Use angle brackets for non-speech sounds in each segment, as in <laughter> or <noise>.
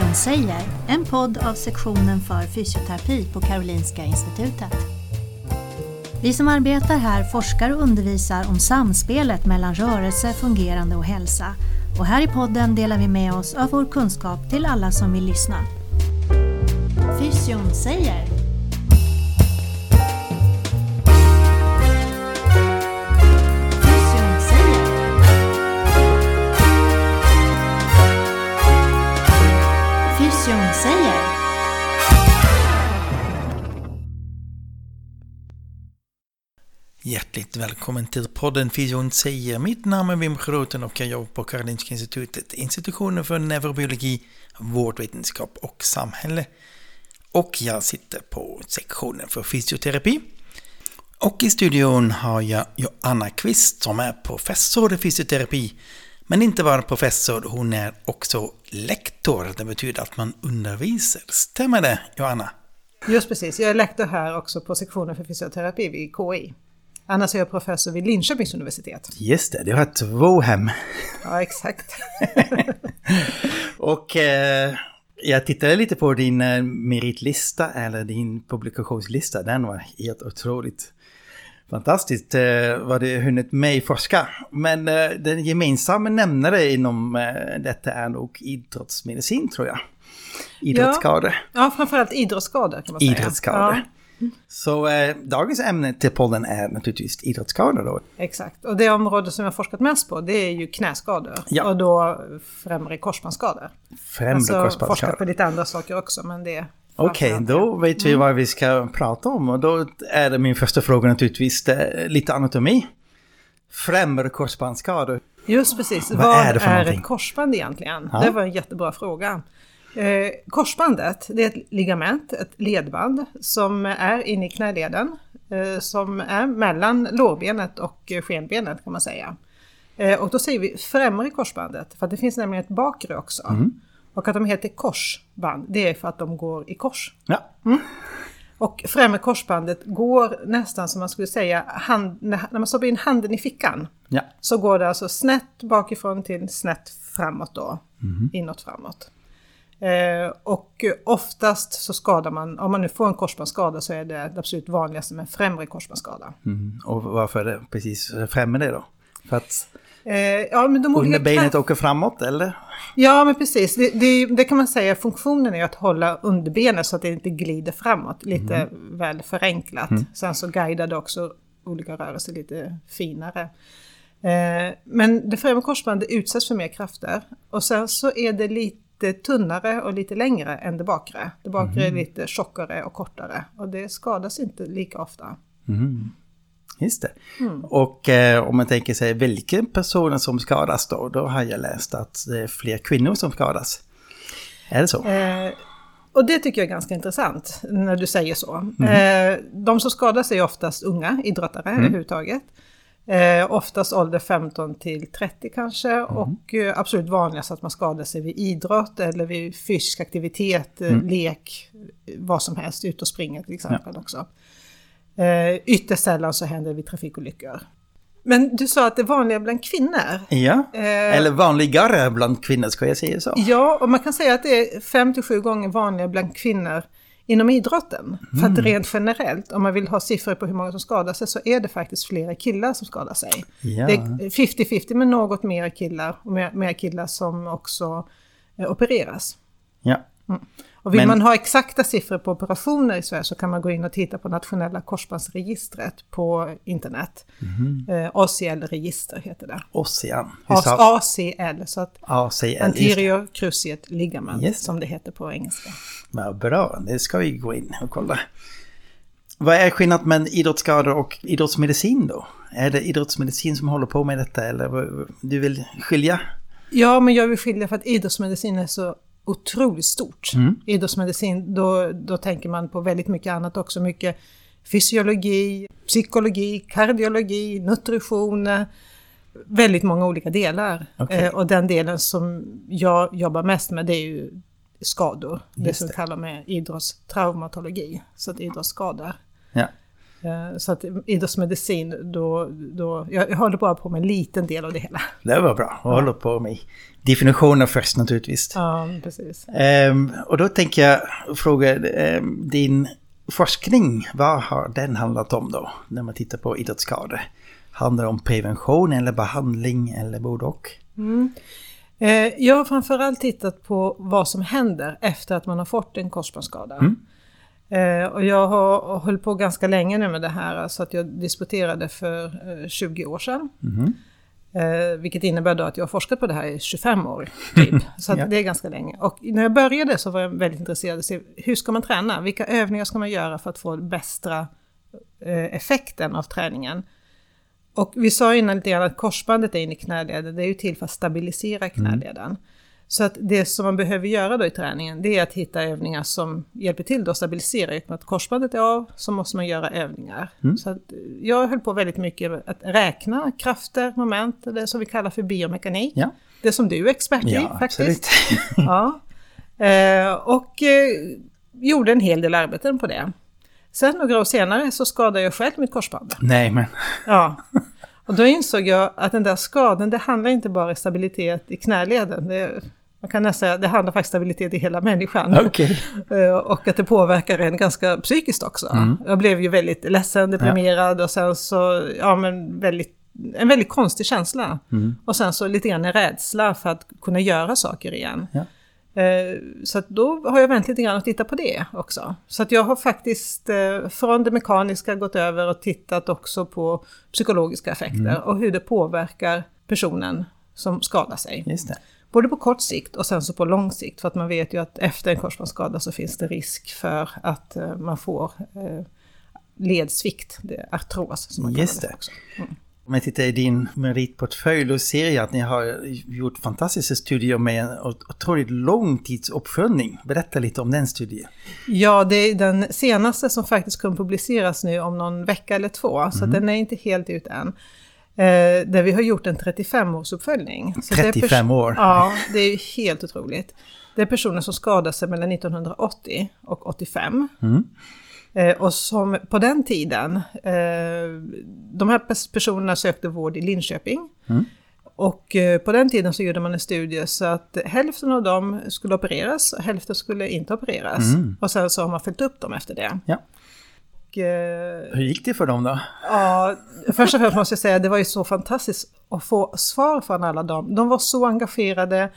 Fysion säger, en podd av sektionen för fysioterapi på Karolinska Institutet. Vi som arbetar här forskar och undervisar om samspelet mellan rörelse, fungerande och hälsa. Och här i podden delar vi med oss av vår kunskap till alla som vill lyssna. Fysion säger Hjärtligt välkommen till podden Fysion säger. Mitt namn är Wim Groten och jag jobbar på Karolinska Institutet, institutionen för neurobiologi, vårdvetenskap och samhälle. Och jag sitter på sektionen för fysioterapi. Och i studion har jag Joanna Kvist som är professor i fysioterapi. Men inte bara professor, hon är också lektor. Det betyder att man undervisar. Stämmer det, Joanna? Just precis, jag är lektor här också på sektionen för fysioterapi vid KI. Annars är jag professor vid Linköpings universitet. Just det, du har två hem. Ja, exakt. <laughs> Och eh, jag tittade lite på din eh, meritlista eller din publikationslista. Den var helt otroligt fantastiskt eh, vad du hunnit med forska. Men eh, den gemensamma nämnare inom eh, detta är nog idrottsmedicin tror jag. Idrottsskador. Ja, framförallt idrottsskador kan man säga. Idrottsskador. Så eh, dagens ämne till podden är naturligtvis idrottsskador då. Exakt. Och det område som jag har forskat mest på det är ju knäskador. Ja. Och då främre korsbandsskador. Främre Alltså korsbandsskador. forskat på lite andra saker också men det... Okej, framförallt då vet Mm. vi vad vi ska prata om och då är det min första fråga naturligtvis lite anatomi. Främre korsbandsskador. Just precis. Vad Vad, är det för är någonting? ett korsband egentligen? Ja. Det var en jättebra fråga. Eh, korsbandet, det är ett ligament, ett ledband som är inne i knäleden. Eh, som är mellan lårbenet och skenbenet kan man säga. Eh, och då säger vi främre korsbandet, för det finns nämligen ett bakre också. Mm. Och att de heter korsband, det är för att de går i kors. Ja, Och främre korsbandet går nästan som man skulle säga, hand, när när man stoppar in handen i fickan. ja. Så går det alltså snett bakifrån till snett framåt då. Inåt framåt. Eh, och oftast så skadar man, om man nu får en korsbandsskada så är det det absolut vanligaste med främre korsbandsskada. Mm. Och varför är det precis främre det då? För att Eh, ja, underbenet åker framåt eller? Ja, men precis. Det, det, det kan man säga, funktionen är att hålla underbenet så att det inte glider framåt. Lite väl förenklat. Sen så guidar det också olika rörelser lite finare. Eh, men det främre korsbandet utsätts för mer krafter. Och sen så är det lite tunnare och lite längre än det bakre. Det bakre är lite tjockare och kortare. Och det skadas inte lika ofta. Just det. Mm. Och eh, om man tänker sig vilken person som skadas då? Då har jag läst att det är fler kvinnor som skadas. Är det så? Eh, och det tycker jag är ganska intressant när du säger så. Eh, de som skadas är oftast unga idrottare överhuvudtaget. Eh, oftast ålder 15 till 30 kanske och eh, absolut vanligast att man skadar sig vid idrott eller vid fysisk aktivitet, eh, lek, eh, vad som helst, ut och springa till exempel också. Eh, ytterst sällan så händer det vid trafikolyckor. Men du sa att det är vanliga bland kvinnor. Ja, Eh, eller vanligare bland kvinnor ska jag säga så. Ja, och man kan säga att det är 5 till 7 gånger vanligare bland kvinnor inom idrotten. För att rent generellt, om man vill ha siffror på hur många som skadar sig, så är det faktiskt flera killar som skadar sig. Ja. Det är 50-50 med något mer killar och mer, mer killar som också eh, opereras. Ja. Och vill Men- man ha exakta siffror på operationer i Sverige så kan man gå in och titta på nationella korsbandsregistret på internet. Mhm. Eh, ACL-register heter det. Sa- ACL, så att ACL. Anterior cruciate ligament, det. som det heter på engelska. Vad bra, det ska vi gå in och kolla. Vad är skillnaden mellan idrottsskador och idrottsmedicin då? Är det idrottsmedicin som håller på med detta eller du vill skilja? Ja, men jag vill skilja för att idrottsmedicin är så otroligt stort. Mm. Idrottsmedicin, då, då tänker man på väldigt mycket annat också. Mycket fysiologi, psykologi, kardiologi, nutrition. Väldigt många olika delar. Okej. Eh, och den delen som jag jobbar mest med det är ju skador. det Just som vi det. kallar med idrottstraumatologi. Så att idrottsskador. Ja. Eh, Så att idrottsmedicin, då, då, jag, jag håller bara på med en liten del av det hela. Det var bra. Jag håller på med definitioner först naturligtvis. Ja, precis. Ehm, och då tänker jag fråga, ehm, din forskning, vad har den handlat om då? När man tittar på idrottsskador. Handlar det om prevention eller behandling eller både och? Eh, Jag har framförallt tittat på vad som händer efter att man har fått en korsbandsskada. Eh, Och jag har hållit på ganska länge nu med det här, så att jag disputerade för eh, 20 år sedan. Eh, vilket innebär då att jag har forskat på det här i 25 år, typ. Så att Ja. det är ganska länge. Och när jag började så var jag väldigt intresserad av att se hur ska man träna? Vilka övningar ska man göra för att få bästa eh, effekten av träningen? Och vi sa innan lite grann att korsbandet är inne i knäleden, det är ju till för att stabilisera knäleden. Så att det som man behöver göra då i träningen, det är att hitta övningar som hjälper till att stabilisera. Med att korsbandet är av så måste man göra övningar. Så att jag höll på väldigt mycket att räkna krafter, moment, det som vi kallar för biomekanik. Ja, Det som du är expert i ja faktiskt. <laughs> Ja. Eh, och eh, gjorde en hel del arbeten på det. Sen några år senare så skadade jag själv mitt korsband. Nej, men Ja. <laughs> Och då insåg jag att den där skadan, det handlar inte bara om stabilitet i knäleden. Det, man kan nästan säga det handlar faktiskt om stabilitet i hela människan. okej. <laughs> Eh, Och att det påverkar en ganska psykiskt också. Jag blev ju väldigt ledsen, deprimerad och sen så, ja men väldigt, en väldigt konstig känsla. Och sen så lite grann en rädsla för att kunna göra saker igen. Ja. Eh, Så att då har jag vänt lite grann och tittat på det också. Så att jag har faktiskt eh, från det mekaniska gått över och tittat också på psykologiska effekter och hur det påverkar personen som skadar sig. Just det. Både på kort sikt och sen så på lång sikt. För att man vet ju att efter en korsbandsskada så finns det risk för att eh, man får eh, ledsvikt, artros som man kallar Just det det. också. Om jag tittar i din meritportfölj då ser jag att ni har gjort fantastiska studier med en otroligt långtidsuppföljning. Berätta lite om den studien. Ja, det är den senaste som faktiskt kommer publiceras nu om någon vecka eller två, så att den är inte helt ut än. Eh, där vi har gjort en 35-årsuppföljning. Så det är pers- 35 år. Ja, det är ju helt otroligt. Det är personer som skadade sig mellan 1980 och 85. Eh, och som på den tiden, eh, de här pers- personerna sökte vård i Linköping. Och eh, på den tiden så gjorde man en studie så att hälften av dem skulle opereras och hälften skulle inte opereras. Och sen så har man följt upp dem efter det. Ja. Och, eh, Hur gick det för dem då? Ja, först och främst måste jag säga det var ju så fantastiskt att få svar från alla dem. De var så engagerade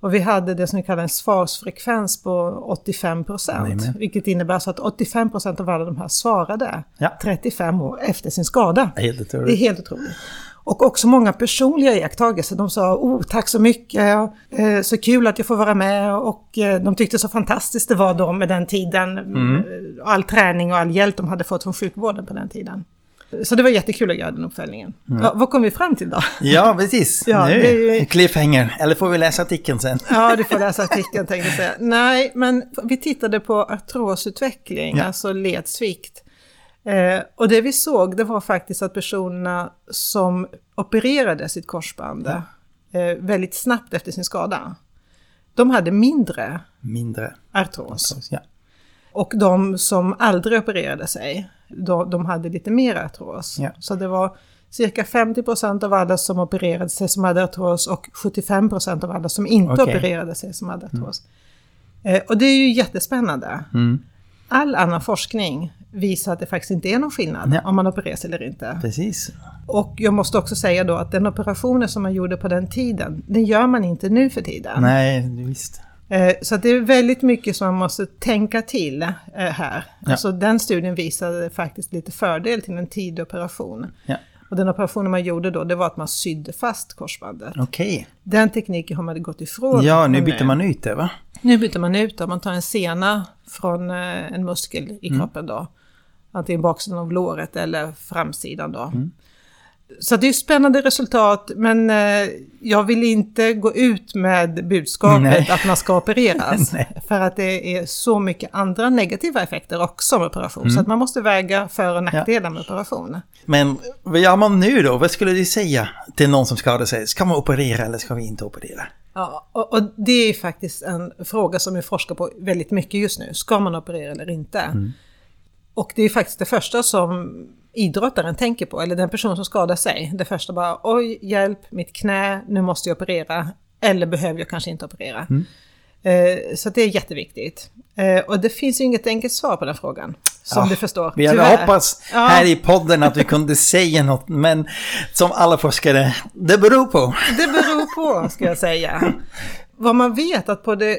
och vi hade det som vi kallar en svarsfrekvens på 85 procent. Vilket innebär så att 85 procent av alla de här svarade Ja. 35 år efter sin skada. Helt Det är helt otroligt. Och också många personliga iakttagelser. De sa oh, tack så mycket, eh, så kul att jag får vara med och eh, de tyckte så fantastiskt det var då med den tiden. eh, All träning och all hjälp de hade fått från sjukvården på den tiden. Så det var jättekul att göra den uppföljningen. Ja, vad kom vi fram till då? Ja, precis. <laughs> Ja, nu, det cliffhanger. Eller får vi läsa artikeln sen? <laughs> Ja, du får läsa artikeln tänkte jag säga. Nej, men vi tittade på artrosutveckling, Ja. alltså ledsvikt. Eh, och det vi såg, det var faktiskt att personerna som opererade sitt korsband eh, väldigt snabbt efter sin skada, de hade mindre Mindre. artros. Ja. Och de som aldrig opererade sig, de, de hade lite mer artros. Ja. Så det var cirka 50% av alla som opererade sig som hade artros och 75% av alla som inte Okej. opererade sig som hade artros. Eh, och det är ju jättespännande. Mm. All annan forskning visar att det faktiskt inte är någon skillnad Ja. om man opereras eller inte. Precis. Och jag måste också säga då att den operationen som man gjorde på den tiden, den gör man inte nu för tiden. Nej, visst. Eh, Så det är väldigt mycket som man måste tänka till eh, här. Ja. Alltså den studien visade faktiskt lite fördel till en tidig operation. Ja. Och den operationen man gjorde då, det var att man sydde fast korsbandet. Okej. Den tekniken har man gått ifrån. Ja, nu byter eh, man ut det va? Nu byter man ut det, man tar en sena från en muskel i Mm. kroppen då. Antingen baksidan av låret eller framsidan då. Mm. Så det är spännande resultat, men eh, jag vill inte gå ut med budskapet Nej. att man ska opereras. <laughs> För att det är så mycket andra negativa effekter också med operation. Mm. Så att man måste väga för och nackdelar med operation. Men vad gör man nu då? Vad skulle du säga till någon som skadar sig? Ska man operera eller ska vi inte operera? Ja, och, och det är faktiskt en fråga som vi forskar på väldigt mycket just nu. Ska man operera eller inte? Och det är faktiskt det första som idrottaren tänker på, eller den person som skadar sig. Det första bara, oj, hjälp, mitt knä, nu måste jag operera. Eller behöver jag kanske inte operera. Mm. Eh, Så det är jätteviktigt. Eh, Och det finns ju inget enkelt svar på den frågan, som Ja, du förstår. Vi hade hoppats Ja. här i podden att vi kunde säga något, men som alla forskare, det beror på. Det beror på, ska jag säga. <laughs> Vad man vet att på, det,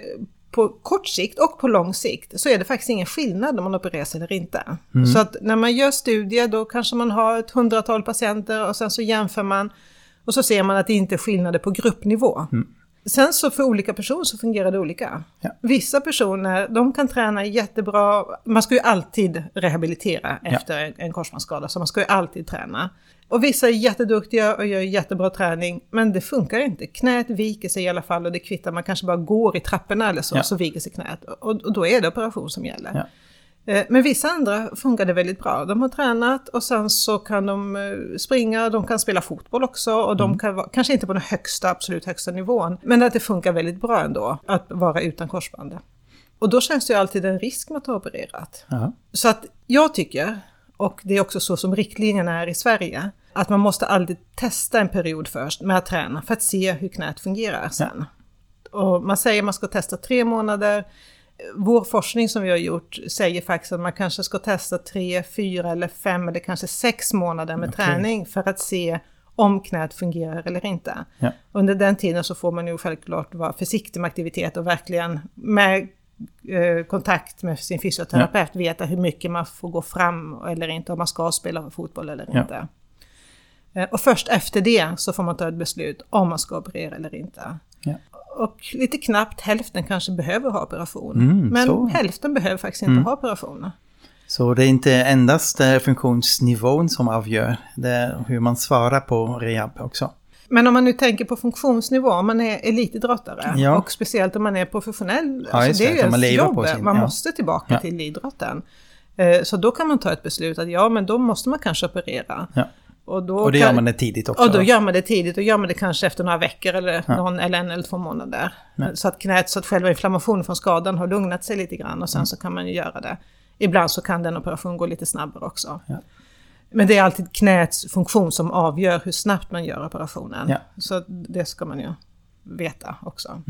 på kort sikt och på lång sikt så är det faktiskt ingen skillnad om man opereras eller inte. Så att när man gör studier då kanske man har ett hundratal patienter och sen så jämför man och så ser man att det inte är skillnader på gruppnivå. Sen så för olika personer så fungerar det olika. Ja. Vissa personer, de kan träna jättebra. Man ska ju alltid rehabilitera efter en- en korsbandsskada, så man ska ju alltid träna. Och vissa är jätteduktiga och gör jättebra träning, men det funkar inte. Knät viker sig i alla fall och det kvittar, man kanske bara går i trapporna eller så, Ja. så viker sig knät. Och, och då är det operation som gäller. Ja. Eh, Men vissa andra funkar det väldigt bra. De har tränat och sen så kan de eh, springa, de kan spela fotboll också och Mm. de kan vara, kanske inte på den högsta, absolut högsta nivån, men att det funkar väldigt bra ändå att vara utan korsbandet. Och då känns det ju alltid en risk med att ha opererat. Ja. Så att jag tycker, och det är också så som riktlinjerna är i Sverige, att man måste alltid testa en period först med att träna för att se hur knät fungerar sen. Och man säger att man ska testa tre månader. Vår forskning som vi har gjort säger faktiskt att man kanske ska testa tre, fyra eller fem eller kanske sex månader med Okej. träning för att se om knät fungerar eller inte. Ja. Under den tiden så får man ju självklart vara försiktig med aktivitet och verkligen med eh, kontakt med sin fysioterapeut veta hur mycket man får gå fram eller inte, om man ska spela fotboll eller Ja. inte. Och först efter det så får man ta ett beslut om man ska operera eller inte. Ja. Och lite knappt hälften kanske behöver ha operation. Mm, men så. hälften behöver faktiskt inte ha operation. Så det är inte endast eh, funktionsnivån som avgör, det är hur man svarar på rehab också. Men om man nu tänker på funktionsnivå, om man är elitidrottare Ja. och speciellt om man är professionell, Ja, alltså det är ju ens jobb, sin- man ja. måste tillbaka till idrotten. Eh, Så då kan man ta ett beslut att ja, men då måste man kanske operera. Och, då Och det kan, gör man det tidigt också. Och då gör man det tidigt och gör man det kanske efter några veckor eller, Ja. någon, eller en eller två månader. Nej. Så att knät, så att själva inflammationen från skadan har lugnat sig lite grann och sen så kan man ju göra det. Ibland så kan den operationen gå lite snabbare också. Ja. Men det är alltid knäts funktion som avgör hur snabbt man gör operationen. Ja. Så det ska man ju veta också.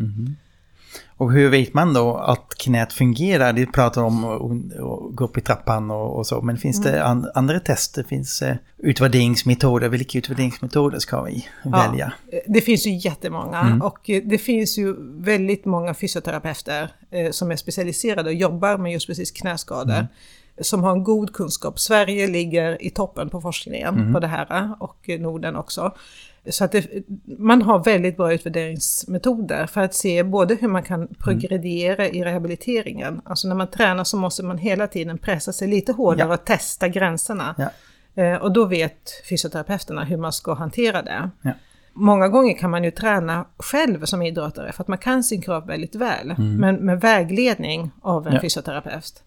Och hur vet man då att knät fungerar? Du pratar om att gå upp i trappan och, och så, men finns Mm. det an, andra tester? Finns det utvärderingsmetoder? Vilka utvärderingsmetoder ska vi välja? Ja, det finns ju jättemånga och eh, det finns ju väldigt många fysioterapeuter eh, som är specialiserade och jobbar med just precis knäskador. Som har en god kunskap. Sverige ligger i toppen på forskningen på det här och eh, Norden också. Så att det, man har väldigt bra utvärderingsmetoder för att se både hur man kan progrediera i rehabiliteringen. Alltså när man tränar så måste man hela tiden pressa sig lite hårdare Ja. och testa gränserna. Ja. Eh, Och då vet fysioterapeuterna hur man ska hantera det. Ja. Många gånger kan man ju träna själv som idrottare för att man kan sin kropp väldigt väl. Men med vägledning av en Mm. Fysioterapeut.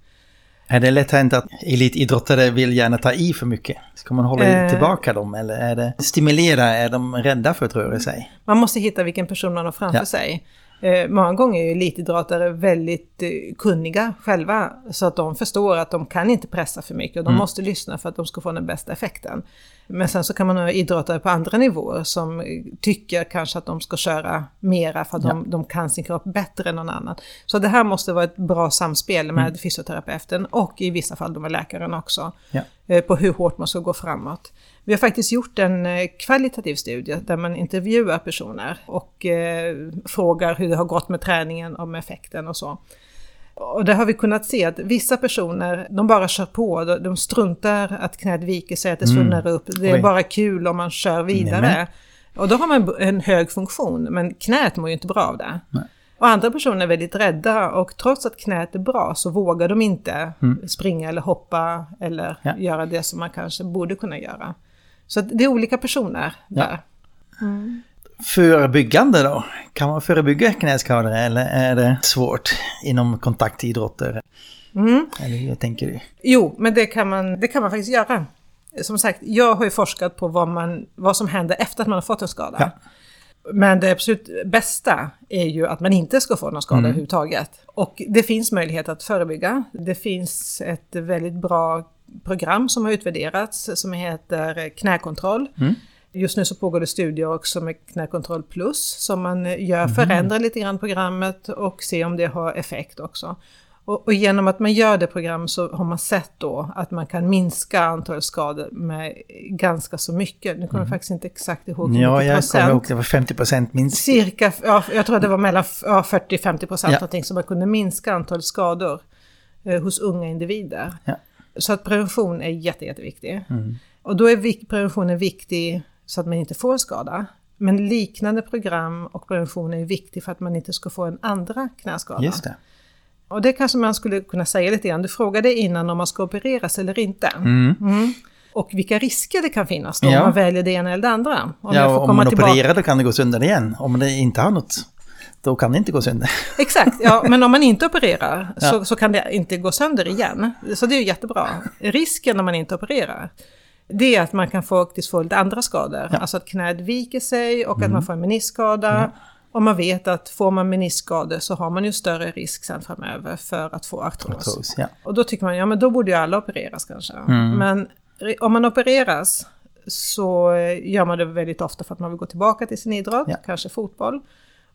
Är det lätt hänt att elitidrottare vill gärna ta i för mycket? Ska man hålla Eh. tillbaka dem eller är det stimulera? Är de rädda för att röra sig? Man måste hitta vilken person man har framför Ja. sig. Eh, många gånger är ju elitidrottare väldigt eh, kunniga själva. Så att de förstår att de kan inte pressa för mycket och de måste lyssna för att de ska få den bästa effekten. Men sen så kan man ha idrottare på andra nivåer som eh, tycker kanske att de ska köra mera för att de, de kan sin kropp bättre än någon annan. Så det här måste vara ett bra samspel med fysioterapeuten och i vissa fall då med läkaren också. Ja. eh, På hur hårt man ska gå framåt. Vi har faktiskt gjort en eh, kvalitativ studie där man intervjuar personer och eh, frågar hur det har gått med träningen och med effekten och så. Och där har vi kunnat se att vissa personer, de bara kör på, de, struntar att knät viker sig, att det svullnar upp. Det är Mm. Oj. bara kul om man kör vidare. Nämen. Och då har man en hög funktion, men knät mår ju inte bra av det. Nej. Och andra personer är väldigt rädda och trots att knät är bra så vågar de inte springa eller hoppa eller Mm. Ja. göra det som man kanske borde kunna göra. Så det är olika personer Ja. där. Förebyggande då? Kan man förebygga knäskador eller är det svårt inom kontaktidrotter? Mm. Eller hur tänker du? Jo, men det kan, man, det kan man faktiskt göra. Som sagt, jag har ju forskat på vad, man, vad som händer efter att man har fått en skada. Ja. Men det absolut bästa är ju att man inte ska få någon skada Mm. överhuvudtaget. Och det finns möjlighet att förebygga. Det finns ett väldigt bra program som har utvärderats som heter knäkontroll. Mm. Just nu så pågår det studier också med knäkontroll plus som man gör, Mm. förändrar lite grann programmet och ser om det har effekt också. Och, och genom att man gör det program så har man sett då att man kan minska antalet skador med ganska så mycket. Nu kommer jag faktiskt inte exakt ihåg hur Mm. Ja, mycket jag procent. ihåg det var 50 procent minst. Cirka, ja, jag tror att det var mellan ja, 40-50 procent Ja. någonting, så man kunde minska antalet skador eh, hos unga individer. Ja. Så att prevention är jätte, jätteviktig. Mm. Och då är preventionen viktig så att man inte får skada. Men liknande program och prevention är viktig för att man inte ska få en andra knäskada. Just det. Och det kanske man skulle kunna säga lite grann. Du frågade innan om man ska opereras eller inte. Mm. Mm. Och vilka risker det kan finnas då Ja. om man väljer det ena eller det andra. Om ja, om man tillbaka- opererar då kan det gå sönder igen. Om det inte har något, då kan det inte gå sönder. <laughs> Exakt, ja, men om man inte opererar Ja. så, så kan det inte gå sönder igen. Så det är jättebra. Risken när man inte opererar, det är att man kan faktiskt få lite andra skador. Ja. Mm. Alltså att knät viker sig och att man får en menisskada. Och man vet att får man menisskador så har man ju större risk sen framöver för att få artros. Artros, ja. Och då tycker man, ja men då borde ju alla opereras kanske. Mm. Men om man opereras så eh, gör man det väldigt ofta för att man vill gå tillbaka till sin idrott, Ja. kanske fotboll.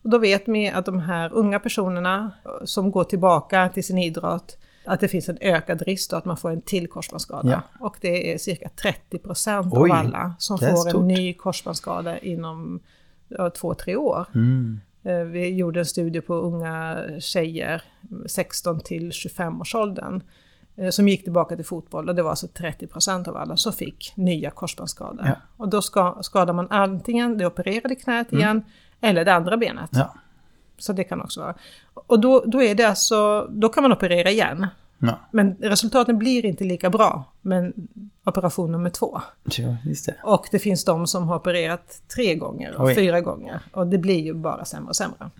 Och då vet man att de här unga personerna eh, som går tillbaka till sin idrott, att det finns en ökad risk då att man får en till korsbandsskada. Ja. Och det är cirka 30 procent av alla som får en ny korsbandsskada inom ja, två, tre år. Mm. Eh, Vi gjorde en studie på unga tjejer, 16 till 25 års åldern, eh, som gick tillbaka till fotboll och det var alltså 30% av alla som fick nya korsbandsskador. Ja. Och då ska, skadar man antingen det opererade knät igen eller det andra benet. Ja. Så det kan också vara. Och då, då är det alltså, då kan man operera igen. Ja. Men resultaten blir inte lika bra med operation nummer två. Ja, just det. Och det finns de som har opererat tre gånger och Oj. fyra gånger. Och det blir ju bara sämre och sämre.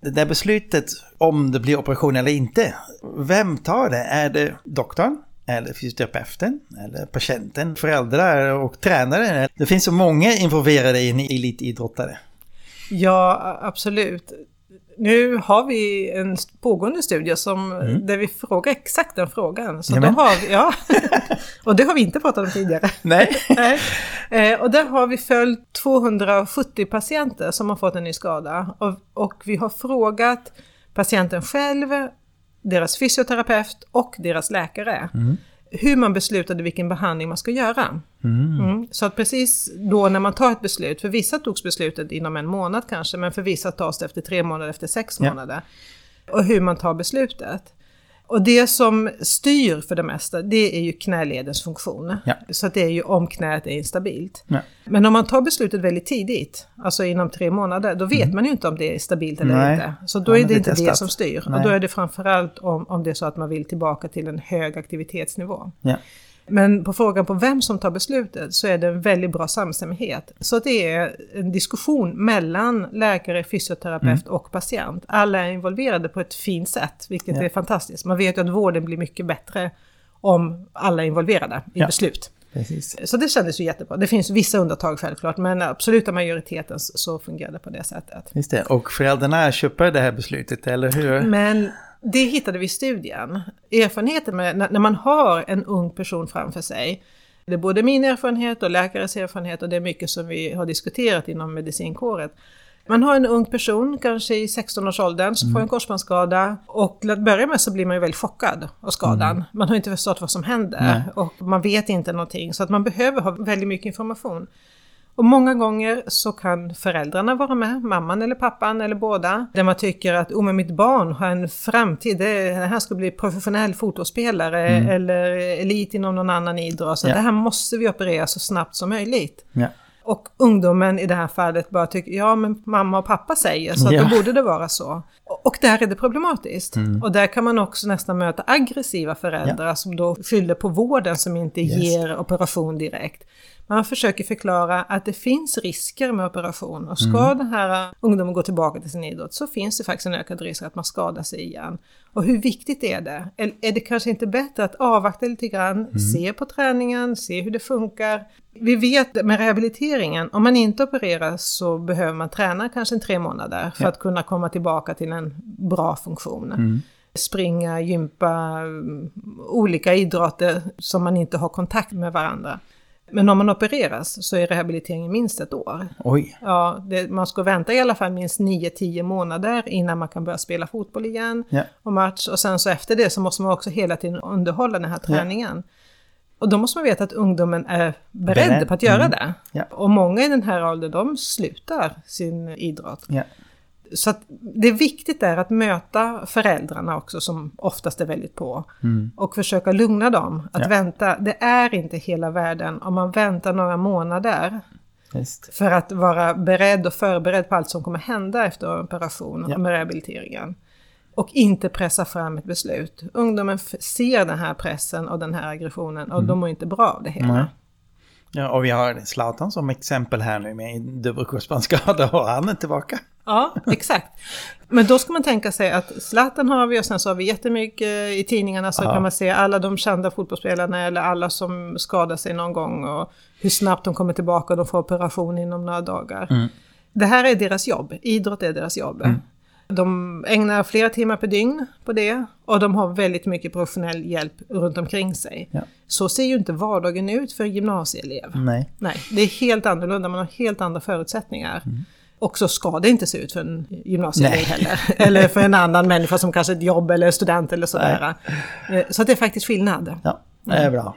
Det där beslutet om det blir operation eller inte, vem tar det? Är det doktorn? Eller fysioterapeuten? Eller patienten? Föräldrar och tränare? Det finns så många involverade i en elitidrottare. Ja, absolut. Nu har vi en pågående studie som, där vi frågar exakt den frågan. Så då har vi, ja. <laughs> och det har vi inte pratat om tidigare. <laughs> Nej. <laughs> Nej. Eh, och där har vi följt 270 patienter som har fått en ny skada. Och, och vi har frågat patienten själv, deras fysioterapeut och deras läkare. Hur man beslutade vilken behandling man ska göra. Mm. Så att precis då när man tar ett beslut, för vissa togs beslutet inom en månad kanske, men för vissa tas det efter tre månader, efter sex Ja. månader. Och hur man tar beslutet. Och det som styr för det mesta, det är ju knäledens funktion. Ja. Så att det är ju om knät är instabilt. Ja. Men om man tar beslutet väldigt tidigt, alltså inom tre månader, då vet man ju inte om det är stabilt eller Nej. inte. Så då Ja, är det det inte det testat. som styr. Nej. Och då är det framförallt om, om det är så att man vill tillbaka till en hög aktivitetsnivå. Men på frågan på vem som tar beslutet så är det en väldigt bra samstämmighet. Så det är en diskussion mellan läkare, fysioterapeut och patient. Alla är involverade på ett fint sätt, vilket Ja. är fantastiskt. Man vet ju att vården blir mycket bättre om alla är involverade i Ja. beslut. Precis. Så det kändes ju jättebra. Det finns vissa undantag självklart, men absoluta majoriteten så- så fungerar det på det sättet. Just det. Och föräldrarna köper det här beslutet, eller hur? Men det hittade vi i studien. Erfarenheten med när man har en ung person framför sig. Det är både min erfarenhet och läkares erfarenhet och det är mycket som vi har diskuterat inom medicinkåret. Man har en ung person, kanske i 16-årsåldern, som får en korsbandsskada och till att börja med så blir man ju väldigt chockad av skadan. Man har inte förstått vad som händer Nej. och man vet inte någonting så att man behöver ha väldigt mycket information. Och många gånger så kan föräldrarna vara med, mamman eller pappan eller båda. Där man tycker att oh, men mitt barn har en framtid, det, det här ska bli professionell fotbollsspelare eller elit inom någon annan idrott. Så Ja. det här måste vi operera så snabbt som möjligt. Ja. Och ungdomen i det här fallet bara tycker, ja men mamma och pappa säger så att då borde det vara så. Och och där är det problematiskt. Mm. Och där kan man också nästan möta aggressiva föräldrar som då skyller på vården som inte Yes. ger operation direkt. Man försöker förklara att det finns risker med operation och ska den här ungdomen gå tillbaka till sin idrott så finns det faktiskt en ökad risk att man skadar sig igen. Och hur viktigt är det? Eller Är det kanske inte bättre att avvakta lite grann, se på träningen, se hur det funkar? Vi vet med rehabiliteringen, om man inte opereras så behöver man träna kanske en tre månader för Ja. att kunna komma tillbaka till en bra funktion. Springa, gympa, mm, olika idrotter som man inte har kontakt med varandra. Men om man opereras så är rehabiliteringen minst ett år. Oj. Ja, det, man ska vänta i alla fall minst 9-10 månader innan man kan börja spela fotboll igen Ja. och match. Och sen så efter det så måste man också hela tiden underhålla den här träningen. Och då måste man veta att ungdomen är beredd, Beredd. på att göra Mm. det. Ja. Och många i den här åldern, de slutar sin idrott. Så att det är viktigt där att möta föräldrarna också som oftast är väldigt på. Och försöka lugna dem. Att Ja. vänta, det är inte hela världen om man väntar några månader Visst. för att vara beredd och förberedd på allt som kommer hända efter operation Ja. och med rehabiliteringen. Och inte pressa fram ett beslut. Ungdomen ser den här pressen och den här aggressionen och de mår inte bra av det hela. Nej. Ja, och vi har Zlatan som exempel här nu med dubbelkorsbandsskada och han är tillbaka. Ja, exakt. Men då ska man tänka sig att Zlatan har vi och sen så har vi jättemycket i tidningarna så Ja. kan man se alla de kända fotbollsspelarna eller alla som skadar sig någon gång och hur snabbt de kommer tillbaka och de får operation inom några dagar. Mm. Det här är deras jobb, idrott är deras jobb. De ägnar flera timmar per dygn på det och de har väldigt mycket professionell hjälp runt omkring sig. Ja. Så ser ju inte vardagen ut för en gymnasieelev. Nej. Nej, det är helt annorlunda, man har helt andra förutsättningar. Mm. Och så ska det inte se ut för en gymnasieelev Nej. heller. <laughs> Eller för en annan människa som kanske ett jobb eller student eller sådär. Eh, Så att det är faktiskt skillnad. Ja, det är bra.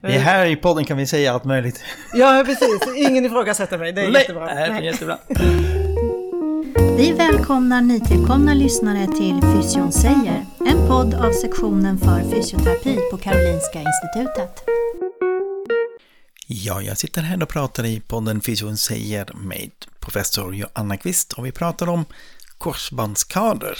Det är här i podden kan vi säga allt möjligt. <laughs> Ja, precis. Ingen ifrågasätter mig. Det är jättebra. det är Nej. jättebra. <laughs> Vi välkomnar nytillkomna lyssnare till Fysion säger, en podd av sektionen för fysioterapi på Karolinska Institutet. Ja, jag sitter här och pratar i podden Fysion säger med professor Joanna Kvist och vi pratar om korsbandsskador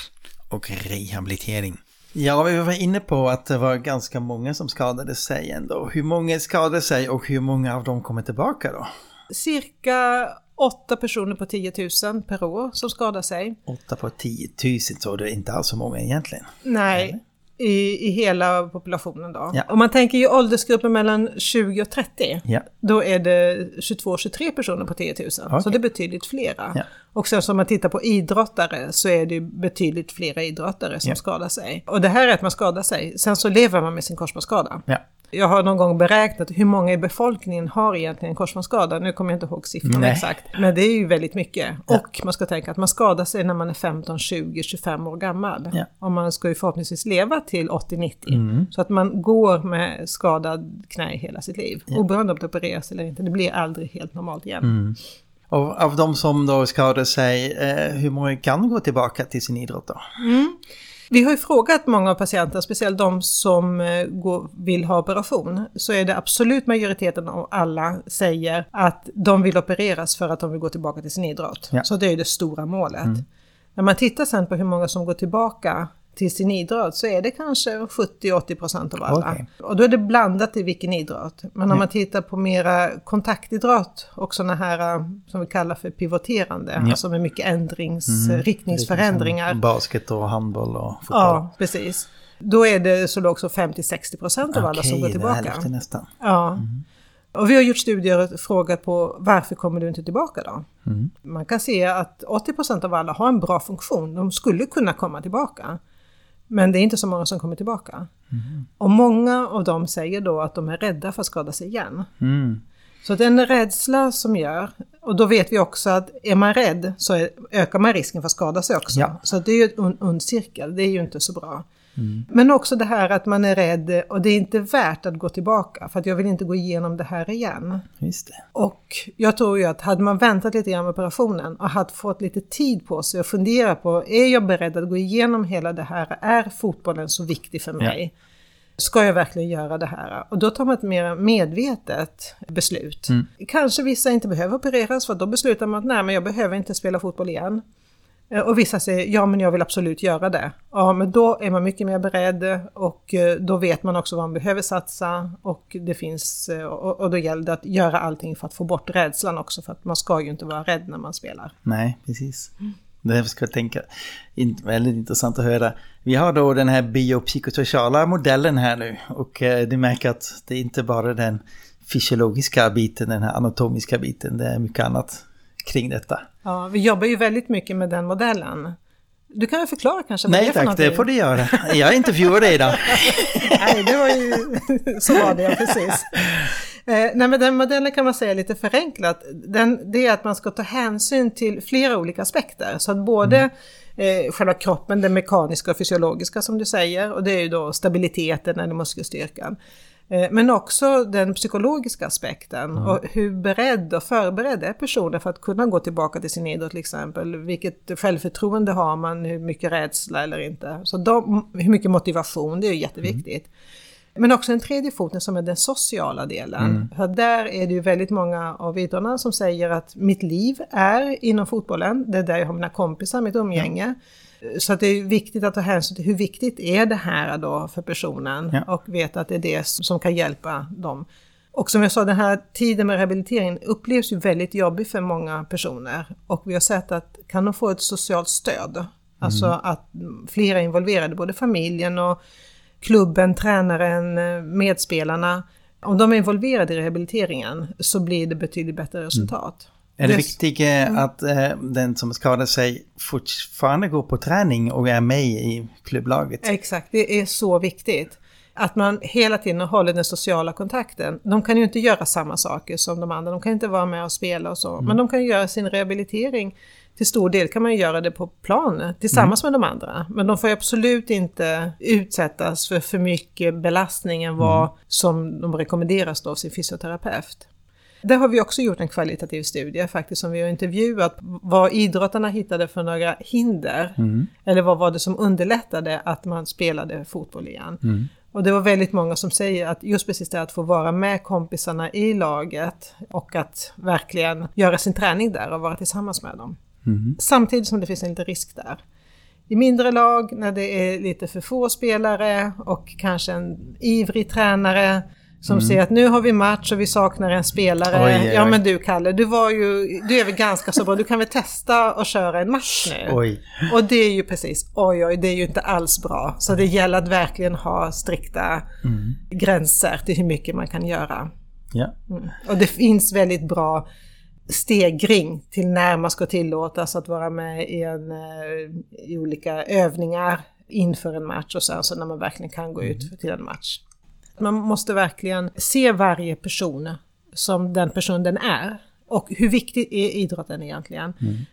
och rehabilitering. Ja, vi var inne på att det var ganska många som skadade sig ändå. Hur många skadade sig och hur många av dem kommer tillbaka då? Cirka åtta personer på 10 000 per år som skadar sig. 8 på 10 000 så det är inte alls så många egentligen. Nej, i, i hela populationen då. Ja. Om man tänker i åldersgruppen mellan 20 och 30. Ja, Då är det 22-23 personer på 10 000. Så Okej. det är betydligt flera. Ja. Och sen om man tittar på idrottare så är det ju betydligt flera idrottare som Ja. skadar sig. Och det här är att man skadar sig. Sen så lever man med sin korsbandsskada. ja, Jag har någon gång beräknat hur många i befolkningen har egentligen en korsbandsskada. Nu kommer jag inte ihåg siffrorna Nej. exakt. Men det är ju väldigt mycket. Och man ska tänka att man skadar sig när man är 15, 20, 25 år gammal. Ja. Och man ska ju förhoppningsvis leva till 80-90. Så att man går med skadad knä hela sitt liv. Oberoende om det opereras eller inte. Det blir aldrig helt normalt igen. Och av de som då skadar sig, eh, hur många kan gå tillbaka till sin idrott då? Vi har ju frågat många av patienterna, speciellt de som eh, går, vill ha operation, så är det absolut majoriteten av alla säger att de vill opereras för att de vill gå tillbaka till sin idrott. Ja. Så det är ju det stora målet. När man tittar sen på hur många som går tillbaka till sin idrott så är det kanske 70-80% av alla. Okej. Och då är det blandat i vilken idrott. Men om man tittar på mera kontaktidrott och sådana här eh, som vi kallar för pivoterande, alltså med mycket ändrings, riktningsförändringar. Basket och handboll och fotboll. Ja, precis. Då är det så lågt som 50-60 procent av alla som Okej, går det är tillbaka. hälften nästan. Ja. Och vi har gjort studier och frågat på varför kommer du inte tillbaka då? Man kan se att 80 procent av alla har en bra funktion. De skulle kunna komma tillbaka. Men det är inte så många som kommer tillbaka. Och många av dem säger då att de är rädda för att skada sig igen. Mm. Så det är en rädsla som gör, och då vet vi också att är man rädd så är, ökar man risken för att skada sig också. Ja. Så det är ju en ond cirkel, det är ju inte så bra. Men också det här att man är rädd och det är inte värt att gå tillbaka för att jag vill inte gå igenom det här igen. Just det. Och jag tror ju att hade man väntat lite grann med operationen och hade fått lite tid på sig och fundera på, är jag beredd att gå igenom hela det här? Är fotbollen så viktig för mig? Ska jag verkligen göra det här? Och då tar man ett mer medvetet beslut. Kanske vissa inte behöver opereras för då beslutar man att nej men jag behöver inte spela fotboll igen. Eh, och vissa säger ja men jag vill absolut göra det. Ja men då är man mycket mer beredd och eh, då vet man också vad man behöver satsa och det finns eh, och då gäller det att göra allting för att få bort rädslan också för att man ska ju inte vara rädd när man spelar. Nej, precis. Det ska jag tänka. In, väldigt intressant att höra. Vi har då den här biopsykosociala modellen här nu och du märker att det är inte bara den fysiologiska biten, den här anatomiska biten, det är mycket annat kring detta. Ja, vi jobbar ju väldigt mycket med den modellen. Du kan väl förklara kanske vad det Nej är för tack, någonting? det får du göra. Jag intervjuar dig idag. <laughs> Nej, det var ju... Så var det, ja, precis. Eh, nej, men den modellen kan man säga lite förenklat. Den, det är att man ska ta hänsyn till flera olika aspekter. Så att både eh, själva kroppen, den mekaniska och fysiologiska som du säger, och det är ju då stabiliteten eller muskelstyrkan. Eh, Men också den psykologiska aspekten och hur beredd och förberedd är personen för att kunna gå tillbaka till sin idrott till exempel. Vilket självförtroende har man, hur mycket rädsla eller inte. Så de, hur mycket motivation, det är ju jätteviktigt. Men också en tredje foten som är den sociala delen. För där är det ju väldigt många av idrottarna som säger att mitt liv är inom fotbollen. Det är där jag har mina kompisar, mitt umgänge. Så det är viktigt att ta hänsyn till hur viktigt är det här då för personen Ja. och veta att det är det som kan hjälpa dem. Och som jag sa, den här tiden med rehabilitering upplevs ju väldigt jobbig för många personer. Och vi har sett att kan de få ett socialt stöd, alltså att flera är involverade, både familjen och klubben, tränaren, medspelarna. Om de är involverade i rehabiliteringen så blir det betydligt bättre resultat. Är det Det- viktigt eh, att eh, den som skadar sig fortfarande går på träning och är med i klubblaget? Exakt, det är så viktigt. Att man hela tiden håller den sociala kontakten. De kan ju inte göra samma saker som de andra, de kan inte vara med och spela och så. Men de kan göra sin rehabilitering. Till stor del kan man ju göra det på plan tillsammans med de andra. Men de får ju absolut inte utsättas för för mycket belastning än vad som de rekommenderas av sin fysioterapeut. Där har vi också gjort en kvalitativ studie faktiskt som vi har intervjuat vad idrottarna hittade för några hinder. Eller vad var det som underlättade att man spelade fotboll igen. Och det var väldigt många som säger att just precis det att få vara med kompisarna i laget och att verkligen göra sin träning där och vara tillsammans med dem. Samtidigt som det finns en liten risk där. I mindre lag, när det är lite för få spelare och kanske en ivrig tränare som säger att nu har vi match och vi saknar en spelare. Mm. Oj, oj, oj. Ja men du Kalle, du var ju, du är väl ganska så bra, du kan väl testa och köra en match nu? Och det är ju precis, oj oj, det är ju inte alls bra. Så det gäller att verkligen ha strikta gränser till hur mycket man kan göra. Ja. Och det finns väldigt bra stegring till när man ska tillåtas att vara med i, en, eh, i olika övningar inför en match och sen så när man verkligen kan gå ut till en match. Man måste verkligen se varje person som den person den är. Och hur viktig är idrotten egentligen?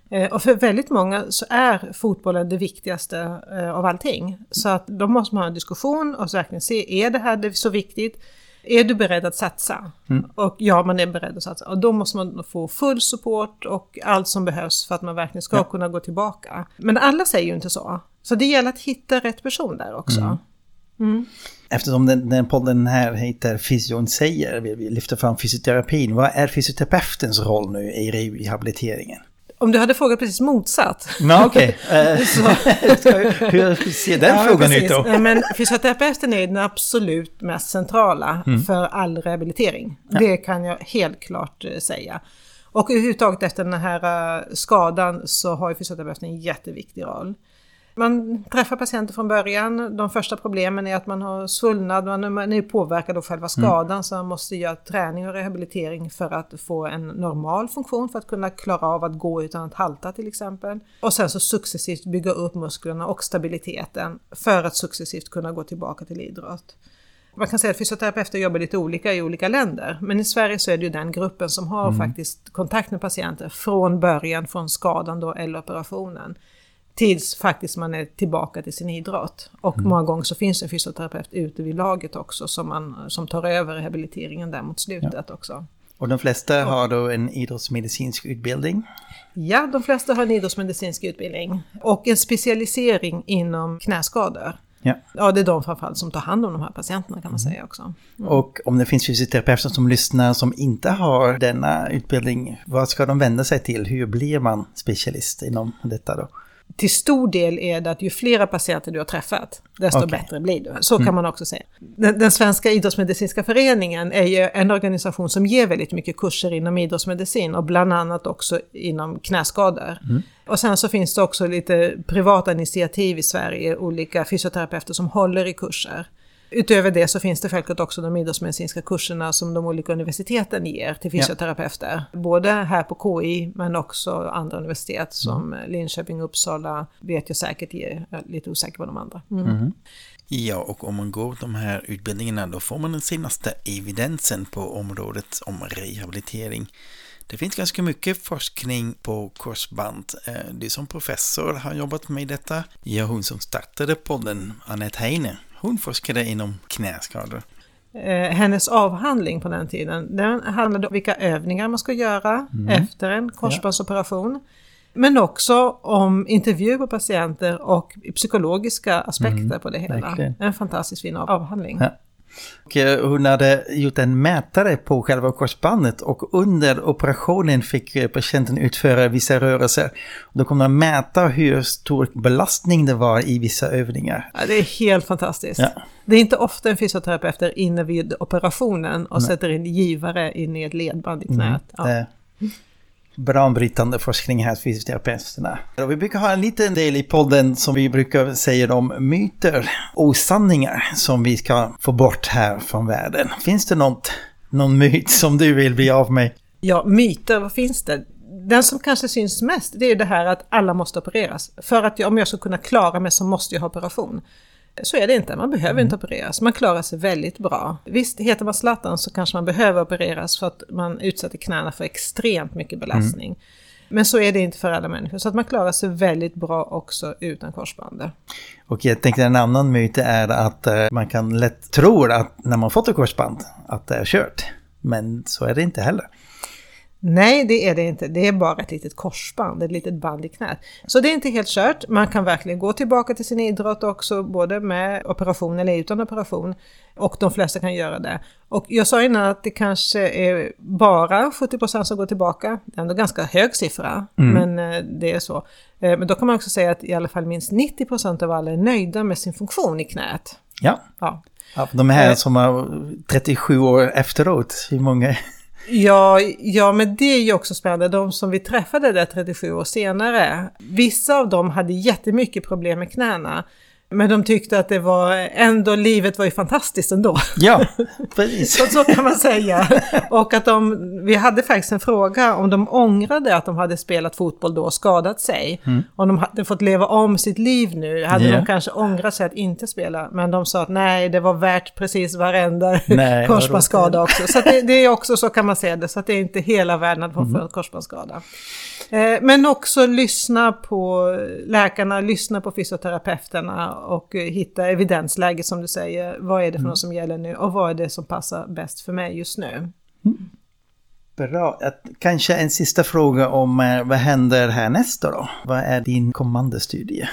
Eh, och för väldigt många så är fotbollen det viktigaste eh, av allting. Så att då måste man ha en diskussion och verkligen se, är det här så viktigt? Är du beredd att satsa? Och ja, man är beredd att satsa. Och då måste man få full support och allt som behövs för att man verkligen ska kunna gå tillbaka. Men alla säger ju inte så. Så det gäller att hitta rätt person där också. Eftersom den, den podden här heter Fysion säger vill vi lyfta fram fysioterapin. Vad är fysioterapeutens roll nu i rehabiliteringen? Om du hade frågat precis motsatt. Ja, okej. <laughs> Eh, <laughs> Hur ser den Ja, frågan precis. ut då? Men fysioterapeuten är den absolut mest centrala Mm. för all rehabilitering. Det kan jag helt klart eh, säga. Och överhuvudtaget efter den här eh, skadan så har fysioterapeuten en jätteviktig roll. Man träffar patienter från början. De första problemen är att man har svullnad, man är- påverkad av själva skadan så man måste göra träning och rehabilitering för att få en normal funktion, för att kunna klara av att gå utan att halta till exempel. Och sen så successivt bygga upp musklerna och stabiliteten för att successivt kunna gå tillbaka till idrott. Man kan säga att fysioterapeuter jobbar lite olika i olika länder, men i Sverige så är det ju den gruppen som har faktiskt kontakt med patienter från början, från skadan då eller operationen tills faktiskt man är tillbaka till sin idrott. Och många gånger så finns en fysioterapeut ute vid laget också som, man, som tar över rehabiliteringen där mot slutet också. Och de flesta har då en idrottsmedicinsk utbildning. Ja, de flesta har en idrottsmedicinsk utbildning och en specialisering inom knäskador. Ja. Ja, det är de framförallt som tar hand om de här patienterna kan man säga också. Och om det finns fysioterapeuter som lyssnar som inte har denna utbildning, vad ska de vända sig till? Hur blir man specialist inom detta då? Till stor del är det att ju flera patienter du har träffat, desto Okej. bättre blir du. Så kan man också säga. Den, den svenska idrottsmedicinska föreningen är ju en organisation som ger väldigt mycket kurser inom idrottsmedicin och bland annat också inom knäskador. Och sen så finns det också lite privata initiativ i Sverige, olika fysioterapeuter som håller i kurser. Utöver det så finns det självklart också de idrottsmedicinska kurserna som de olika universiteten ger till fysioterapeuter. Både här på KI men också andra universitet som Linköping, Uppsala vet jag säkert ger. Jag är lite osäker på de andra. Mm. Ja, och om man går de här utbildningarna då får man den senaste evidensen på området om rehabilitering. Det finns ganska mycket forskning på korsband. Eh, Du som professor har jobbat med detta. Ja, hon som startade podden, Anette Heine, hon forskade inom knäskador. Eh, hennes avhandling på den tiden, den handlade om vilka övningar man ska göra efter en korsbandsoperation. Men också om intervju på patienter och psykologiska aspekter på det hela. verkligen. En fantastiskt fin av- avhandling. Ja. Och eh, hon hade gjort en mätare på själva korsbandet och under operationen fick eh, patienten utföra vissa rörelser. Då kunde man mäta hur stor belastning det var i vissa övningar. Ja, det är helt fantastiskt. Ja. Det är inte ofta en fysioterapeut är inne vid operationen och sätter in givare in i ett ledband i knät. Ja. Eh, Banbrytande forskning här hos fysioterapeuterna. Och Vi brukar ha en liten del i podden som vi brukar säga om myter, osanningar som vi ska få bort här från världen. Finns det något, någon myt som du vill bli av med? Ja, myter, vad finns det? Den som kanske syns mest, det är det här att alla måste opereras. För att jag, om jag ska kunna klara mig så måste jag ha operation. Så är det inte, man behöver inte opereras. Man klarar sig väldigt bra. Visst, heter man Zlatan så kanske man behöver opereras för att man utsätter knäna för extremt mycket belastning. Men så är det inte för alla människor, så att man klarar sig väldigt bra också utan korsbandet. Och jag tänkte en annan myt är att eh, man kan lätt tro att när man fått ett korsband att det är kört. Men så är det inte heller. Nej, det är det inte. Det är bara ett litet korsband, ett litet band i knät. Så det är inte helt kört. Man kan verkligen gå tillbaka till sin idrott också, både med operation eller utan operation. Och de flesta kan göra det. Och jag sa innan att det kanske är bara 70% som går tillbaka. Det är ändå ganska hög siffra, men eh, det är så. Eh, Men då kan man också säga att i alla fall minst 90% av alla är nöjda med sin funktion i knät. Ja, Ja. ja de här Eh. som har 37 år efteråt, hur många? Ja, ja, men det är ju också spännande. De som vi träffade där 37 år senare, vissa av dem hade jättemycket problem med knäna. Men de tyckte att det var ändå, livet var ju fantastiskt ändå. Ja, <laughs> precis. Så, så kan man säga. Och att de, vi hade faktiskt en fråga om de ångrade att de hade spelat fotboll då och skadat sig. Om de hade fått leva om sitt liv nu, hade Ja. de kanske ångrat sig att inte spela. Men de sa att nej, det var värt precis varenda <laughs> korsbandsskada också. Så det, det är också så kan man säga det, så att det är inte hela världen att få Mm. korsbandsskada. Eh, Men också lyssna på läkarna, lyssna på fysioterapeuterna och eh, hitta evidensläge som du säger. Vad är det för Mm. något som gäller nu och vad är det som passar bäst för mig just nu? Bra. Att- Kanske en sista fråga om eh, vad händer härnäst då? Vad är din kommande studie?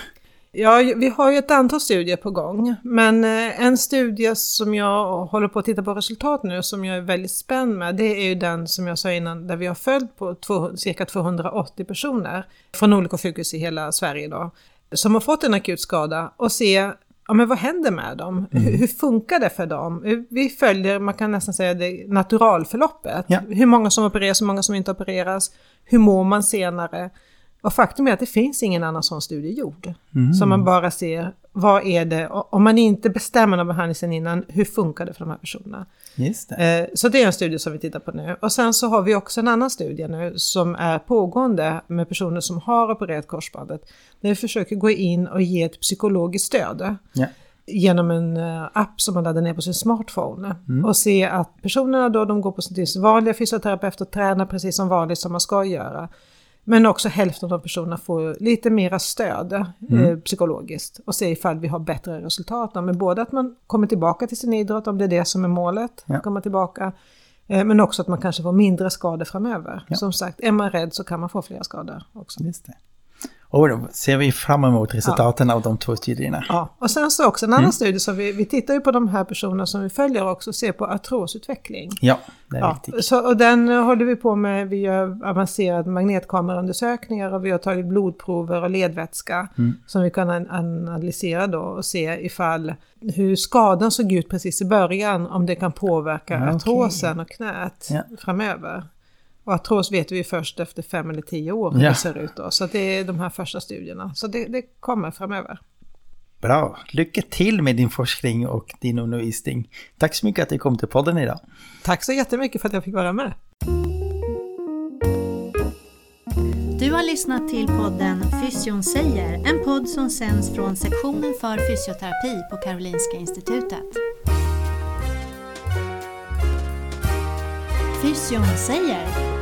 Ja, vi har ju ett antal studier på gång, men eh, en studie som jag håller på att titta på resultat nu, som jag är väldigt spänd med, det är ju den som jag sa innan, där vi har följt på två, cirka 280 personer från olika sjukhus i hela Sverige då, som har fått en akut skada och se Ja, men vad händer med dem? Hur, hur funkar det för dem? Vi följer, man kan nästan säga det, naturalförloppet. Ja. Hur många som opereras, hur många som inte opereras. Hur mår man senare? Och faktum är att det finns ingen annan sån studie gjord. Så man bara ser, vad är det, om man inte bestämmer någon behandling sen innan, hur funkar det för de här personerna? Just det. Eh, Så det är en studie som vi tittar på nu. Och sen så har vi också en annan studie nu som är pågående med personer som har opererat korsbandet. Där vi försöker gå in och ge ett psykologiskt stöd Ja. genom en eh, app som man laddar ner på sin smartphone. Och se att personerna då, de går på sin vanliga fysioterapeut och tränar precis som vanligt som man ska göra. Men också hälften av personerna får lite mera stöd eh, psykologiskt och se ifall vi har bättre resultat. Men både att man kommer tillbaka till sin idrott, om det är det som är målet, Ja. komma tillbaka. Eh, men också att man kanske får mindre skador framöver. Ja. Som sagt, är man rädd så kan man få fler skador också. Just det. Och då ser vi fram emot resultaten av de två studierna. Ja, och sen så också en annan studie som vi, vi tittar ju på de här personerna som vi följer också och ser på artrosutveckling. Ja, det är Ja, viktigt. så, och den håller vi på med, vi gör avancerade magnetkameraundersökningar och vi har tagit blodprover och ledvätska Mm. som vi kan an- analysera då och se ifall hur skadan såg ut precis i början, om det kan påverka Ja, artrosen och knät Ja. framöver. Och artros vet vi först efter fem eller tio år hur Ja. det ser ut då. Så det är de här första studierna. Så det, det kommer framöver. Bra. Lycka till med din forskning och din undervisning. Tack så mycket att du kom till podden idag. Tack så jättemycket för att jag fick vara med. Du har lyssnat till podden Fysion säger, en podd som sänds från sektionen för fysioterapi på Karolinska Institutet. Fysion säger